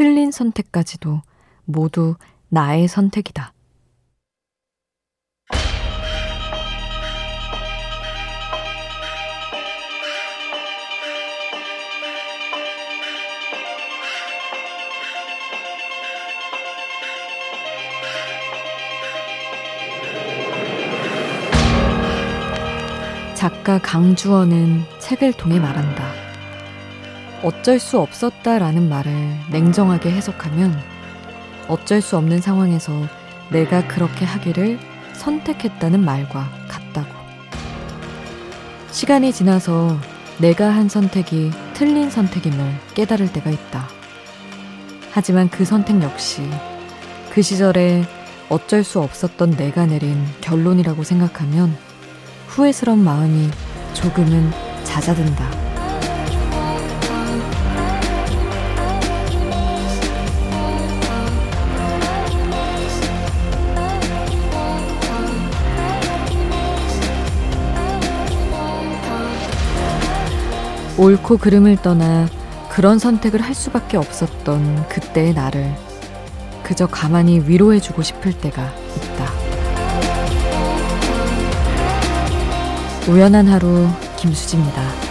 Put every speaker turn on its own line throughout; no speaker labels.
틀린 선택까지도 모두 나의 선택이다. 작가 강주원은 책을 통해 말한다. 어쩔 수 없었다라는 말을 냉정하게 해석하면 어쩔 수 없는 상황에서 내가 그렇게 하기를 선택했다는 말과 같다고. 시간이 지나서 내가 한 선택이 틀린 선택임을 깨달을 때가 있다. 하지만 그 선택 역시 그 시절에 어쩔 수 없었던 내가 내린 결론이라고 생각하면 후회스러운 마음이 조금은 잦아든다. 옳고 그름을 떠나 그런 선택을 할 수밖에 없었던 그때의 나를 그저 가만히 위로해주고 싶을 때가 있다. 우연한 하루 김수지입니다.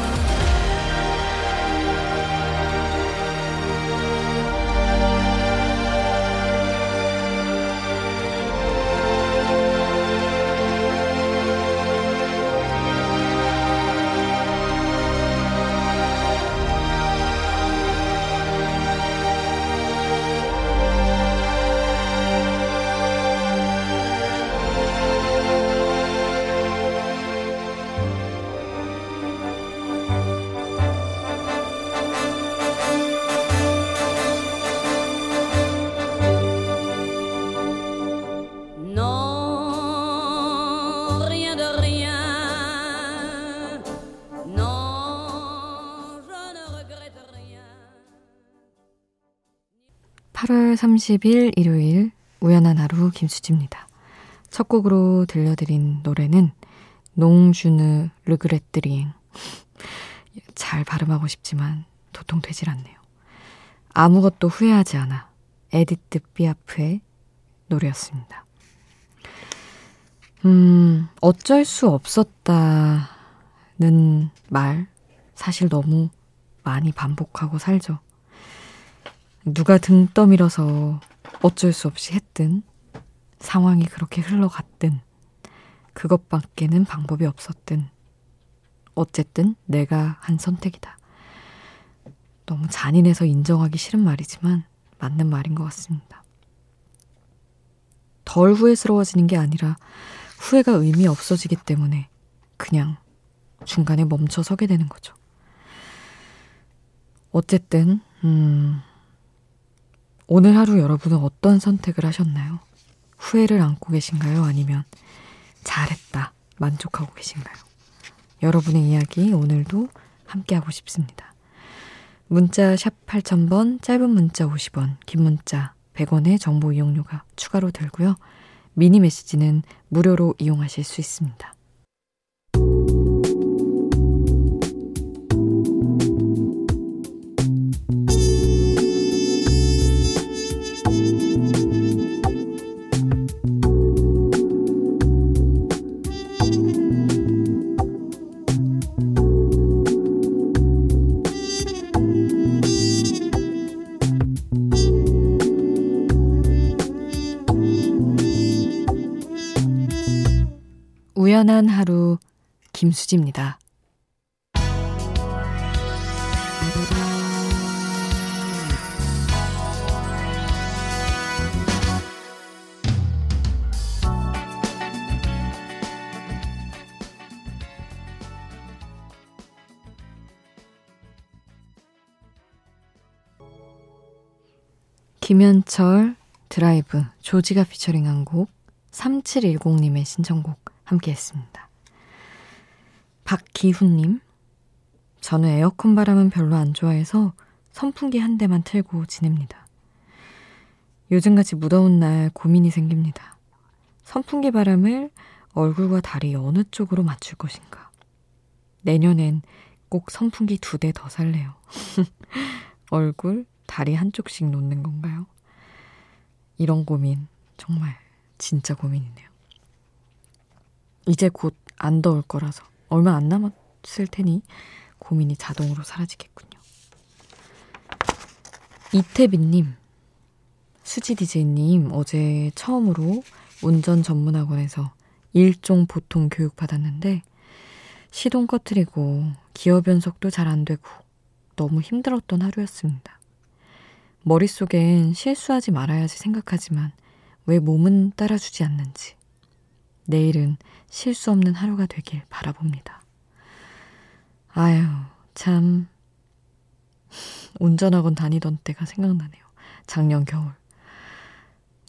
8월 30일 일요일 우연한 하루 김수지입니다. 첫 곡으로 들려드린 노래는 Non, je ne regrette rien 잘 발음하고 싶지만 도통 되질 않네요. 아무것도 후회하지 않아 에디트 피아프의 노래였습니다. 음, 어쩔 수 없었다는 말 사실 너무 많이 반복하고 살죠. 누가 등 떠밀어서 어쩔 수 없이 했든 상황이 그렇게 흘러갔든 그것밖에는 방법이 없었든 어쨌든 내가 한 선택이다. 너무 잔인해서 인정하기 싫은 말이지만 맞는 말인 것 같습니다. 덜 후회스러워지는 게 아니라 후회가 의미 없어지기 때문에 그냥 중간에 멈춰 서게 되는 거죠. 어쨌든, 음, 오늘 하루 여러분은 어떤 선택을 하셨나요? 후회를 안고 계신가요? 아니면 잘했다, 만족하고 계신가요? 여러분의 이야기 오늘도 함께하고 싶습니다. 문자 샵 8000번, 짧은 문자 50원, 긴 문자 100원의 정보 이용료가 추가로 들고요. 미니 메시지는 무료로 이용하실 수 있습니다. 우연한 하루 김수지입니다. 김현철 드라이브 조지가 피처링한 곡 3710님의 신청곡 함께 했습니다. 박기훈님, 저는 에어컨 바람은 별로 안 좋아해서 선풍기 한 대만 틀고 지냅니다. 요즘같이 무더운 날 고민이 생깁니다. 선풍기 바람을 얼굴과 다리 어느 쪽으로 맞출 것인가. 내년엔 꼭 선풍기 두 대 더 살래요. 얼굴, 다리 한쪽씩 놓는 건가요? 이런 고민 정말 진짜 고민이네요. 이제 곧 안 더울 거라서 얼마 안 남았을 테니 고민이 자동으로 사라지겠군요. 이태빈님, 수지 디제이님 어제 처음으로 운전 전문학원에서 일종 보통 교육 받았는데 시동 꺼트리고 기어 변속도 잘 안 되고 너무 힘들었던 하루였습니다. 머릿속엔 실수하지 말아야지 생각하지만 왜 몸은 따라주지 않는지 내일은 실수 없는 하루가 되길 바라봅니다. 아유, 참. 운전학원 다니던 때가 생각나네요. 작년 겨울.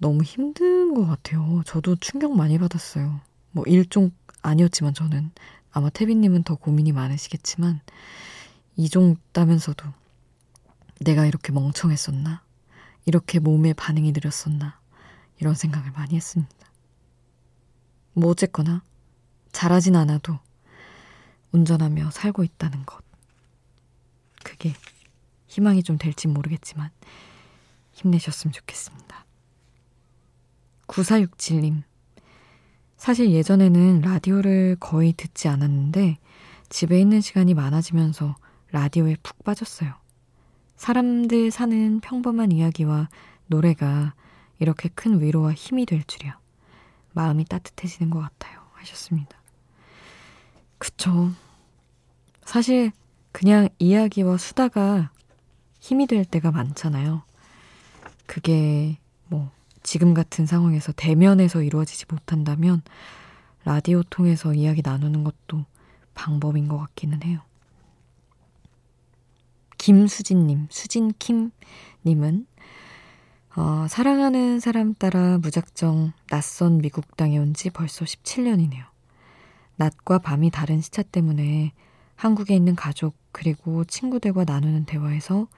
너무 힘든 것 같아요. 저도 충격 많이 받았어요. 뭐 일종 아니었지만 저는 아마 태빈님은 더 고민이 많으시겠지만 이종 따면서도 내가 이렇게 멍청했었나? 이렇게 몸에 반응이 느렸었나? 이런 생각을 많이 했습니다. 뭐 어쨌거나 잘하진 않아도 운전하며 살고 있다는 것. 그게 희망이 좀 될지 모르겠지만 힘내셨으면 좋겠습니다. 9467님. 사실 예전에는 라디오를 거의 듣지 않았는데 집에 있는 시간이 많아지면서 라디오에 푹 빠졌어요. 사람들 사는 평범한 이야기와 노래가 이렇게 큰 위로와 힘이 될 줄이야. 마음이 따뜻해지는 것 같아요. 하셨습니다. 그쵸. 사실 그냥 이야기와 수다가 힘이 될 때가 많잖아요. 그게 뭐 지금 같은 상황에서 대면에서 이루어지지 못한다면 라디오 통해서 이야기 나누는 것도 방법인 것 같기는 해요. 김수진님, 수진킴님은 어, 사랑하는 사람 따라 무작정 낯선 미국 땅에 온 지 벌써 17년이네요. 낮과 밤이 다른 시차 때문에 한국에 있는 가족 그리고 친구들과 나누는 대화에서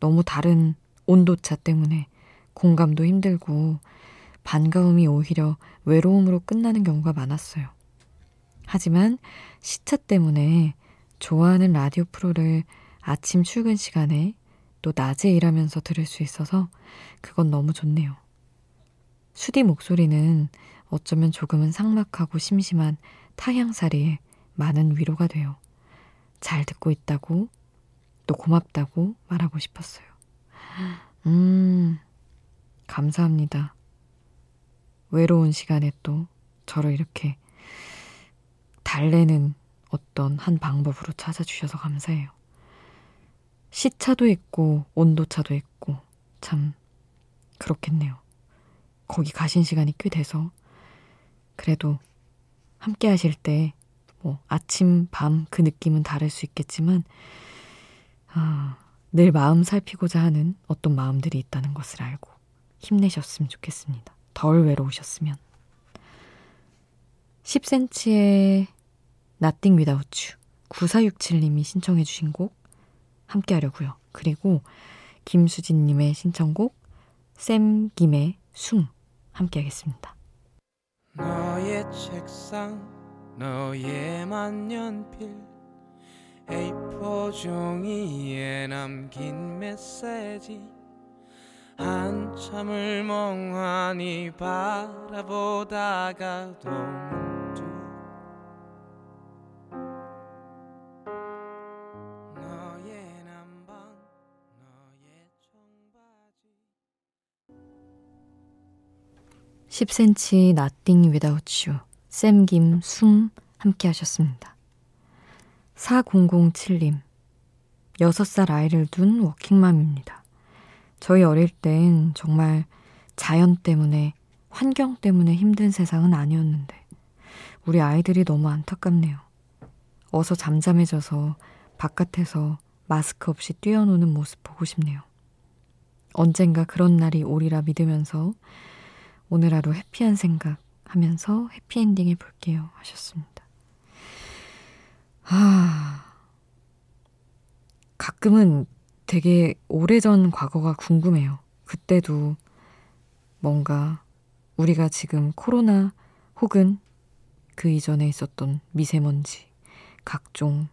너무 다른 온도차 때문에 공감도 힘들고 반가움이 오히려 외로움으로 끝나는 경우가 많았어요. 하지만 시차 때문에 좋아하는 라디오 프로를 아침 출근 시간에 또 낮에 일하면서 들을 수 있어서 그건 너무 좋네요. 수디 목소리는 어쩌면 조금은 삭막하고 심심한 타향살이에 많은 위로가 돼요. 잘 듣고 있다고 또 고맙다고 말하고 싶었어요. 음, 감사합니다. 외로운 시간에 또 저를 이렇게 달래는 어떤 한 방법으로 찾아주셔서 감사해요. 시차도 있고 온도차도 있고 참 그렇겠네요. 거기 가신 시간이 꽤 돼서 그래도 함께 하실 때 뭐 아침, 밤 그 느낌은 다를 수 있겠지만 아, 늘 마음 살피고자 하는 어떤 마음들이 있다는 것을 알고 힘내셨으면 좋겠습니다. 덜 외로우셨으면. 10cm의 Nothing Without You 9467님이 신청해 주신 곡 함께 하려고요. 그리고 김수진님의 신청곡 샘 김의 숭 함께 하겠습니다. 너의 책상 너의 만년필 A4 종이에 남긴 메시지 한참을 멍하니 바라보다가 도 10cm Nothing Without You 샘김 숨 함께 하셨습니다. 4007님 6살 아이를 둔 워킹맘입니다. 저희 어릴 땐 정말 자연 때문에, 환경 때문에 힘든 세상은 아니었는데, 우리 아이들이 너무 안타깝네요. 어서 잠잠해져서 바깥에서 마스크 없이 뛰어노는 모습 보고 싶네요. 언젠가 그런 날이 오리라 믿으면서 오늘 하루 해피한 생각 하면서 해피엔딩 해볼게요. 하셨습니다. 아, 가끔은 되게 오래전 과거가 궁금해요. 그때도 뭔가 우리가 지금 코로나 혹은 그 이전에 있었던 미세먼지, 각종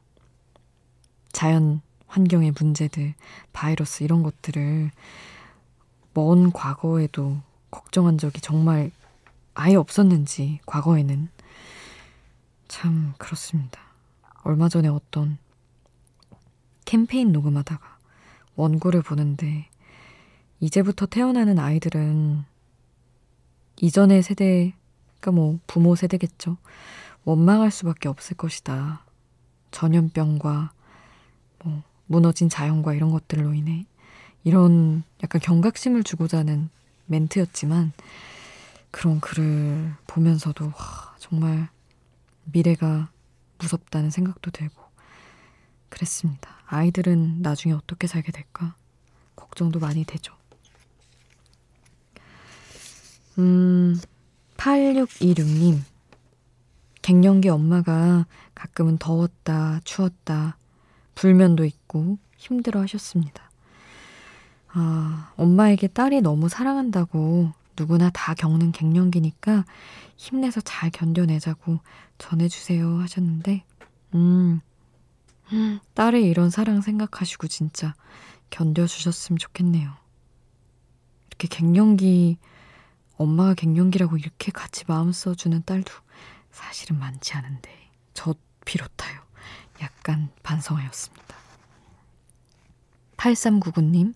자연 환경의 문제들, 바이러스 이런 것들을 먼 과거에도 걱정한 적이 정말 아예 없었는지, 과거에는. 참, 그렇습니다. 얼마 전에 어떤 캠페인 녹음하다가 원고를 보는데, 이제부터 태어나는 아이들은 이전의 세대, 그러니까 뭐 부모 세대겠죠. 원망할 수밖에 없을 것이다. 전염병과 뭐 무너진 자연과 이런 것들로 인해 이런 약간 경각심을 주고자 하는 멘트였지만 그런 글을 보면서도 와, 정말 미래가 무섭다는 생각도 들고 그랬습니다. 아이들은 나중에 어떻게 살게 될까 걱정도 많이 되죠. 음, 8626님. 갱년기 엄마가 가끔은 더웠다, 추웠다, 불면도 있고 힘들어 하셨습니다. 아, 엄마에게 딸이 너무 사랑한다고 누구나 다 겪는 갱년기니까 힘내서 잘 견뎌내자고 전해주세요 하셨는데, 음, 딸의 이런 사랑 생각하시고 진짜 견뎌주셨으면 좋겠네요. 이렇게 갱년기, 엄마가 갱년기라고 이렇게 같이 마음 써주는 딸도 사실은 많지 않은데, 저 비롯하여 약간 반성하였습니다. 8399님,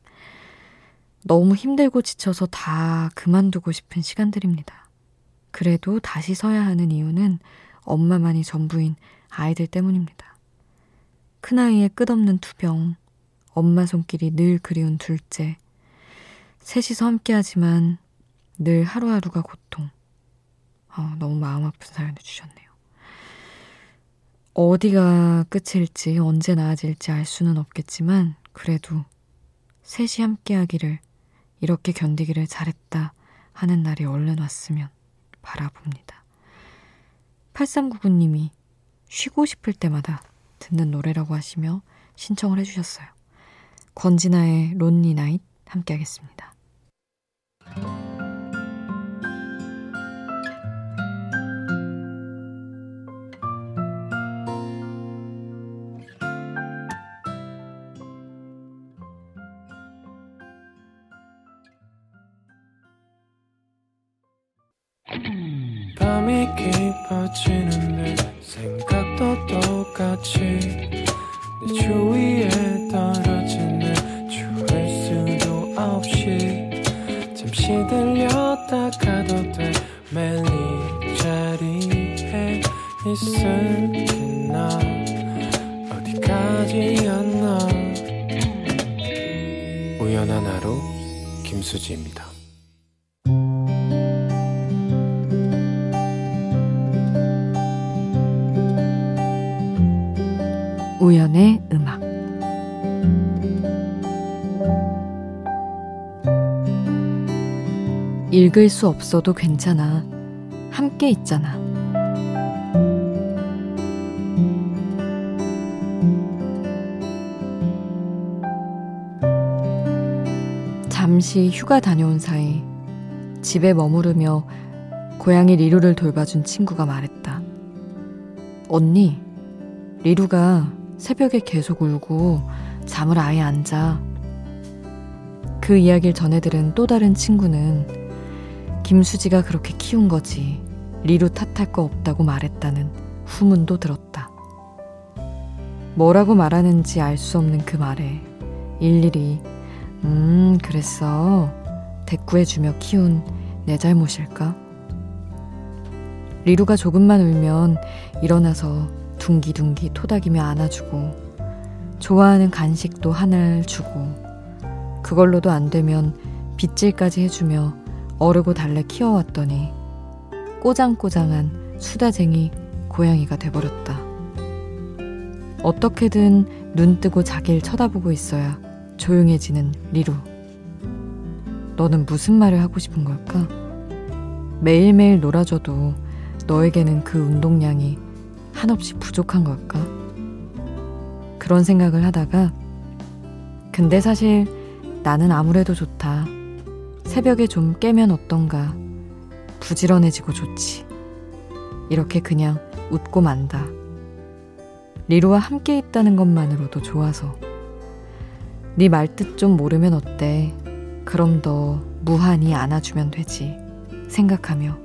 너무 힘들고 지쳐서 다 그만두고 싶은 시간들입니다. 그래도 다시 서야 하는 이유는 엄마만이 전부인 아이들 때문입니다. 큰아이의 끝없는 투병, 엄마 손길이 늘 그리운 둘째, 셋이서 함께하지만 늘 하루하루가 고통. 어, 너무 마음 아픈 사연을 주셨네요. 어디가 끝일지 언제 나아질지 알 수는 없겠지만 그래도 셋이 함께하기를 이렇게 견디기를 잘했다 하는 날이 얼른 왔으면 바라봅니다. 8399님이 쉬고 싶을 때마다 듣는 노래라고 하시며 신청을 해주셨어요. 권진아의 론리 나잇 함께 하겠습니다. 똑같이 내 주위에 떨어지는 좋을 수도 없이 잠시 들렸다 가도 돼. 매일 이 자리에 있을게 나 어디까지였나. 우연한 하루 김수지입니다 우연의 음악 읽을 수 없어도 괜찮아. 함께 있잖아. 잠시 휴가 다녀온 사이 집에 머무르며 고양이 리루를 돌봐준 친구가 말했다. 언니, 리루가 새벽에 계속 울고 잠을 아예 안 자. 그 이야기를 전해들은 또 다른 친구는 김수지가 그렇게 키운 거지. 리루 탓할 거 없다고 말했다는 후문도 들었다. 뭐라고 말하는지 알 수 없는 그 말에 일일이, 음, 그랬어. 대꾸해주며 키운 내 잘못일까? 리루가 조금만 울면 일어나서 둥기둥기 토닥이며 안아주고 좋아하는 간식도 하나를 주고 그걸로도 안 되면 빗질까지 해주며 어르고 달래 키워왔더니 꼬장꼬장한 수다쟁이 고양이가 돼버렸다. 어떻게든 눈 뜨고 자기를 쳐다보고 있어야 조용해지는 리루. 너는 무슨 말을 하고 싶은 걸까? 매일매일 놀아줘도 너에게는 그 운동량이 한없이 부족한 걸까? 그런 생각을 하다가 근데 사실 나는 아무래도 좋다. 새벽에 좀 깨면 어떤가. 부지런해지고 좋지. 이렇게 그냥 웃고 만다. 리루와 함께 있다는 것만으로도 좋아서 네 말뜻 좀 모르면 어때? 그럼 더 무한히 안아주면 되지. 생각하며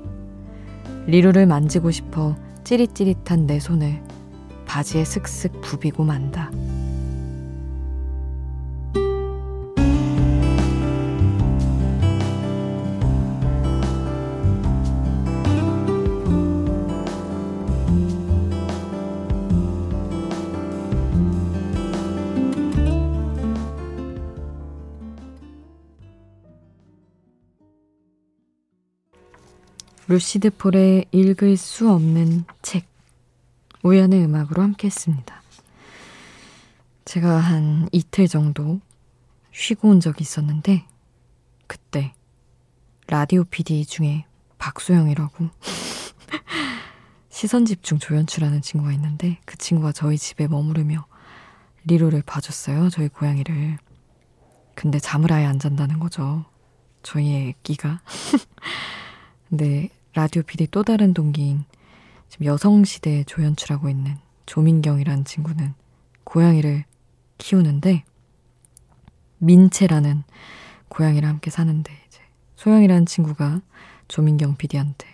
리루를 만지고 싶어 찌릿찌릿한 내 손을 바지에 슥슥 부비고 만다. 루시드 폴의 읽을 수 없는 책 우연의 음악으로 함께 했습니다. 제가 한 이틀 정도 쉬고 온 적이 있었는데 그때 라디오 PD 중에 박소영이라고 시선 집중 조연출하는 친구가 있는데 그 친구가 저희 집에 머무르며 리로를 봐줬어요. 저희 고양이를. 근데 잠을 아예 안 잔다는 거죠. 저희 애기가. 근데 라디오 PD 또 다른 동기인 지금 여성시대 조연출하고 있는 조민경이라는 친구는 고양이를 키우는데 민채라는 고양이랑 함께 사는데 이제 소영이라는 친구가 조민경 PD한테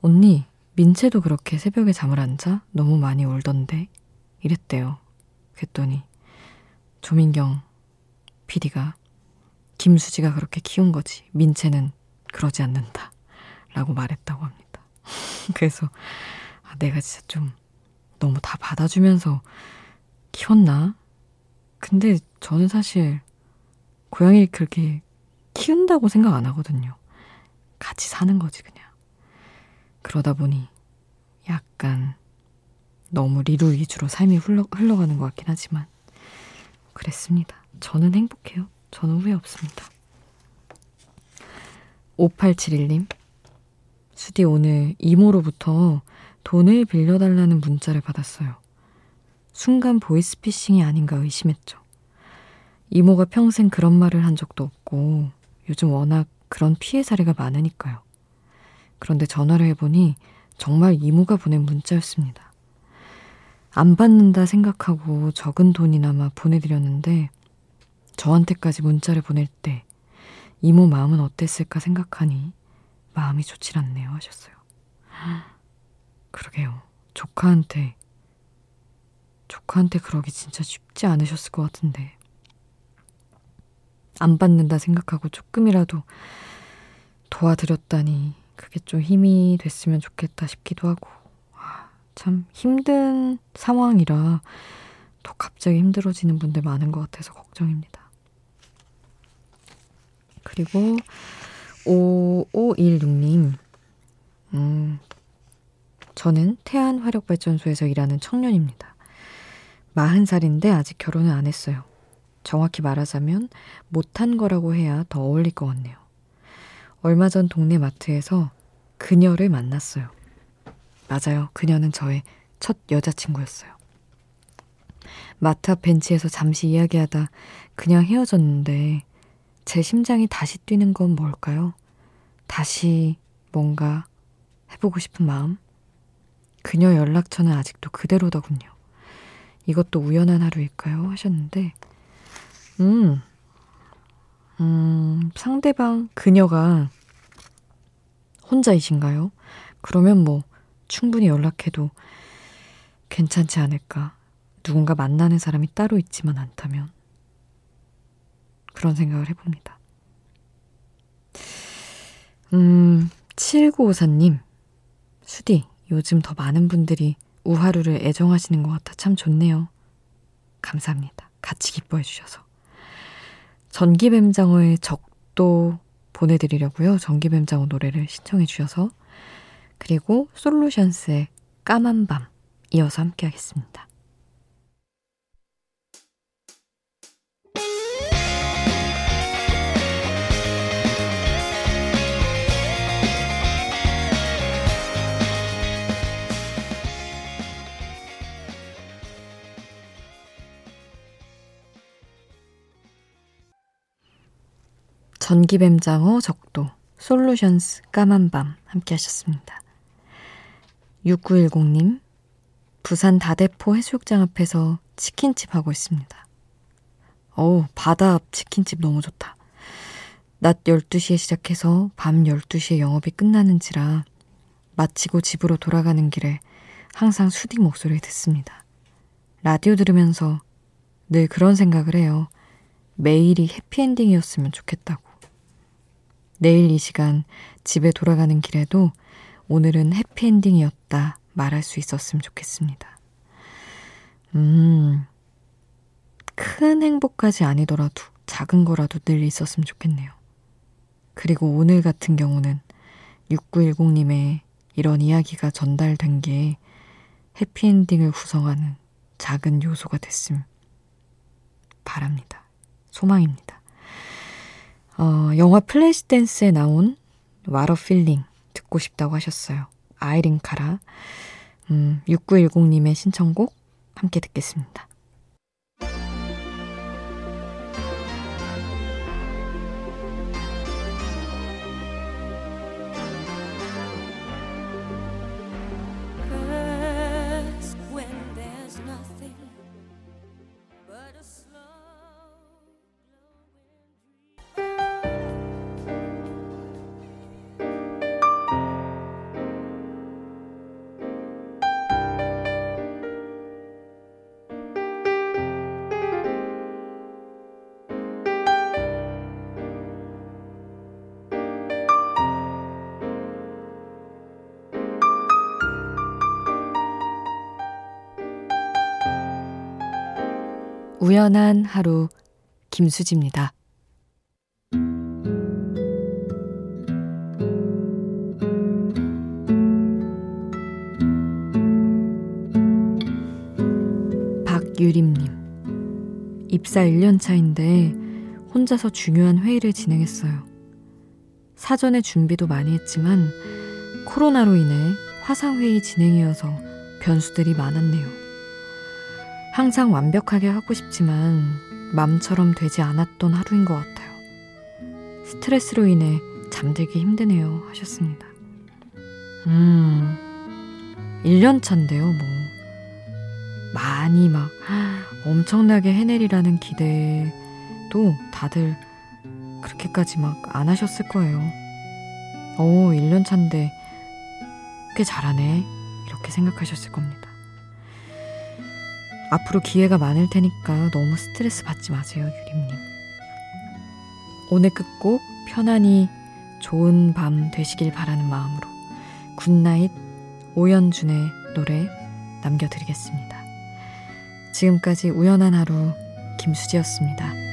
언니 민채도 그렇게 새벽에 잠을 안 자? 너무 많이 울던데 이랬대요. 그랬더니 조민경 PD가 김수지가 그렇게 키운 거지 민채는 그러지 않는다. 라고 말했다고 합니다. 그래서 아, 내가 진짜 좀 너무 다 받아주면서 키웠나? 근데 저는 사실 고양이 그렇게 키운다고 생각 안 하거든요. 같이 사는 거지, 그냥. 그러다 보니 약간 너무 리루 위주로 삶이 흘러, 흘러가는 것 같긴 하지만 그랬습니다. 저는 행복해요. 저는 후회 없습니다. 5871님, 수디 오늘 이모로부터 돈을 빌려달라는 문자를 받았어요. 순간 보이스피싱이 아닌가 의심했죠. 이모가 평생 그런 말을 한 적도 없고 요즘 워낙 그런 피해 사례가 많으니까요. 그런데 전화를 해보니 정말 이모가 보낸 문자였습니다. 안 받는다 생각하고 적은 돈이나마 보내드렸는데 저한테까지 문자를 보낼 때 이모 마음은 어땠을까 생각하니 마음이 좋질 않네요 하셨어요. 그러게요. 조카한테 조카한테 그러기 진짜 쉽지 않으셨을 것 같은데 안 받는다 생각하고 조금이라도 도와드렸다니 그게 좀 힘이 됐으면 좋겠다 싶기도 하고 아, 참 힘든 상황이라 더 갑자기 힘들어지는 분들 많은 것 같아서 걱정입니다. 그리고 5516님, 음, 저는 태안화력발전소에서 일하는 청년입니다. 40살인데 아직 결혼을 안 했어요. 정확히 말하자면 못한 거라고 해야 더 어울릴 것 같네요. 얼마 전 동네 마트에서 그녀를 만났어요. 맞아요. 그녀는 저의 첫 여자친구였어요. 마트 앞 벤치에서 잠시 이야기하다 그냥 헤어졌는데 제 심장이 다시 뛰는 건 뭘까요? 다시 뭔가 해보고 싶은 마음? 그녀 연락처는 아직도 그대로더군요. 이것도 우연한 하루일까요? 하셨는데, 음, 음, 상대방 그녀가 혼자이신가요? 그러면 뭐 충분히 연락해도 괜찮지 않을까. 누군가 만나는 사람이 따로 있지만 않다면. 그런 생각을 해봅니다. 음, 7954님. 수디, 요즘 더 많은 분들이 우하루를 애정하시는 것 같아 참 좋네요. 감사합니다. 같이 기뻐해 주셔서. 전기뱀장어의 적도 보내드리려고요. 전기뱀장어 노래를 신청해 주셔서. 그리고 솔루션스의 까만 밤 이어서 함께 하겠습니다. 전기뱀장어 적도, 솔루션스 까만밤 함께 하셨습니다. 6910님, 부산 다대포 해수욕장 앞에서 치킨집 하고 있습니다. 어우, 바다 앞 치킨집 너무 좋다. 낮 12시에 시작해서 밤 12시에 영업이 끝나는지라 마치고 집으로 돌아가는 길에 항상 수딩 목소리를 듣습니다. 라디오 들으면서 늘 그런 생각을 해요. 매일이 해피엔딩이었으면 좋겠다고. 내일 이 시간 집에 돌아가는 길에도 오늘은 해피엔딩이었다 말할 수 있었으면 좋겠습니다. 음, 큰 행복까지 아니더라도 작은 거라도 늘 있었으면 좋겠네요. 그리고 오늘 같은 경우는 6910님의 이런 이야기가 전달된 게 해피엔딩을 구성하는 작은 요소가 됐음 바랍니다. 소망입니다. 어, 영화 플래시 댄스에 나온 What a Feeling 듣고 싶다고 하셨어요. 아이린 카라. 음, 6910님의 신청곡 함께 듣겠습니다. 우연한 하루 김수지입니다. 박유림님. 입사 1년 차인데 혼자서 중요한 회의를 진행했어요. 사전에 준비도 많이 했지만 코로나로 인해 화상회의 진행이어서 변수들이 많았네요. 항상 완벽하게 하고 싶지만 맘처럼 되지 않았던 하루인 것 같아요. 스트레스로 인해 잠들기 힘드네요. 하셨습니다. 음, 1년 차인데요, 뭐. 많이 막 엄청나게 해내리라는 기대도 다들 그렇게까지 막 안 하셨을 거예요. 오, 1년 차인데 꽤 잘하네. 이렇게 생각하셨을 겁니다. 앞으로 기회가 많을 테니까 너무 스트레스 받지 마세요, 유림님. 오늘 끝곡 편안히 좋은 밤 되시길 바라는 마음으로 Good Night 오연준의 노래 남겨드리겠습니다. 지금까지 우연한 하루 김수지였습니다.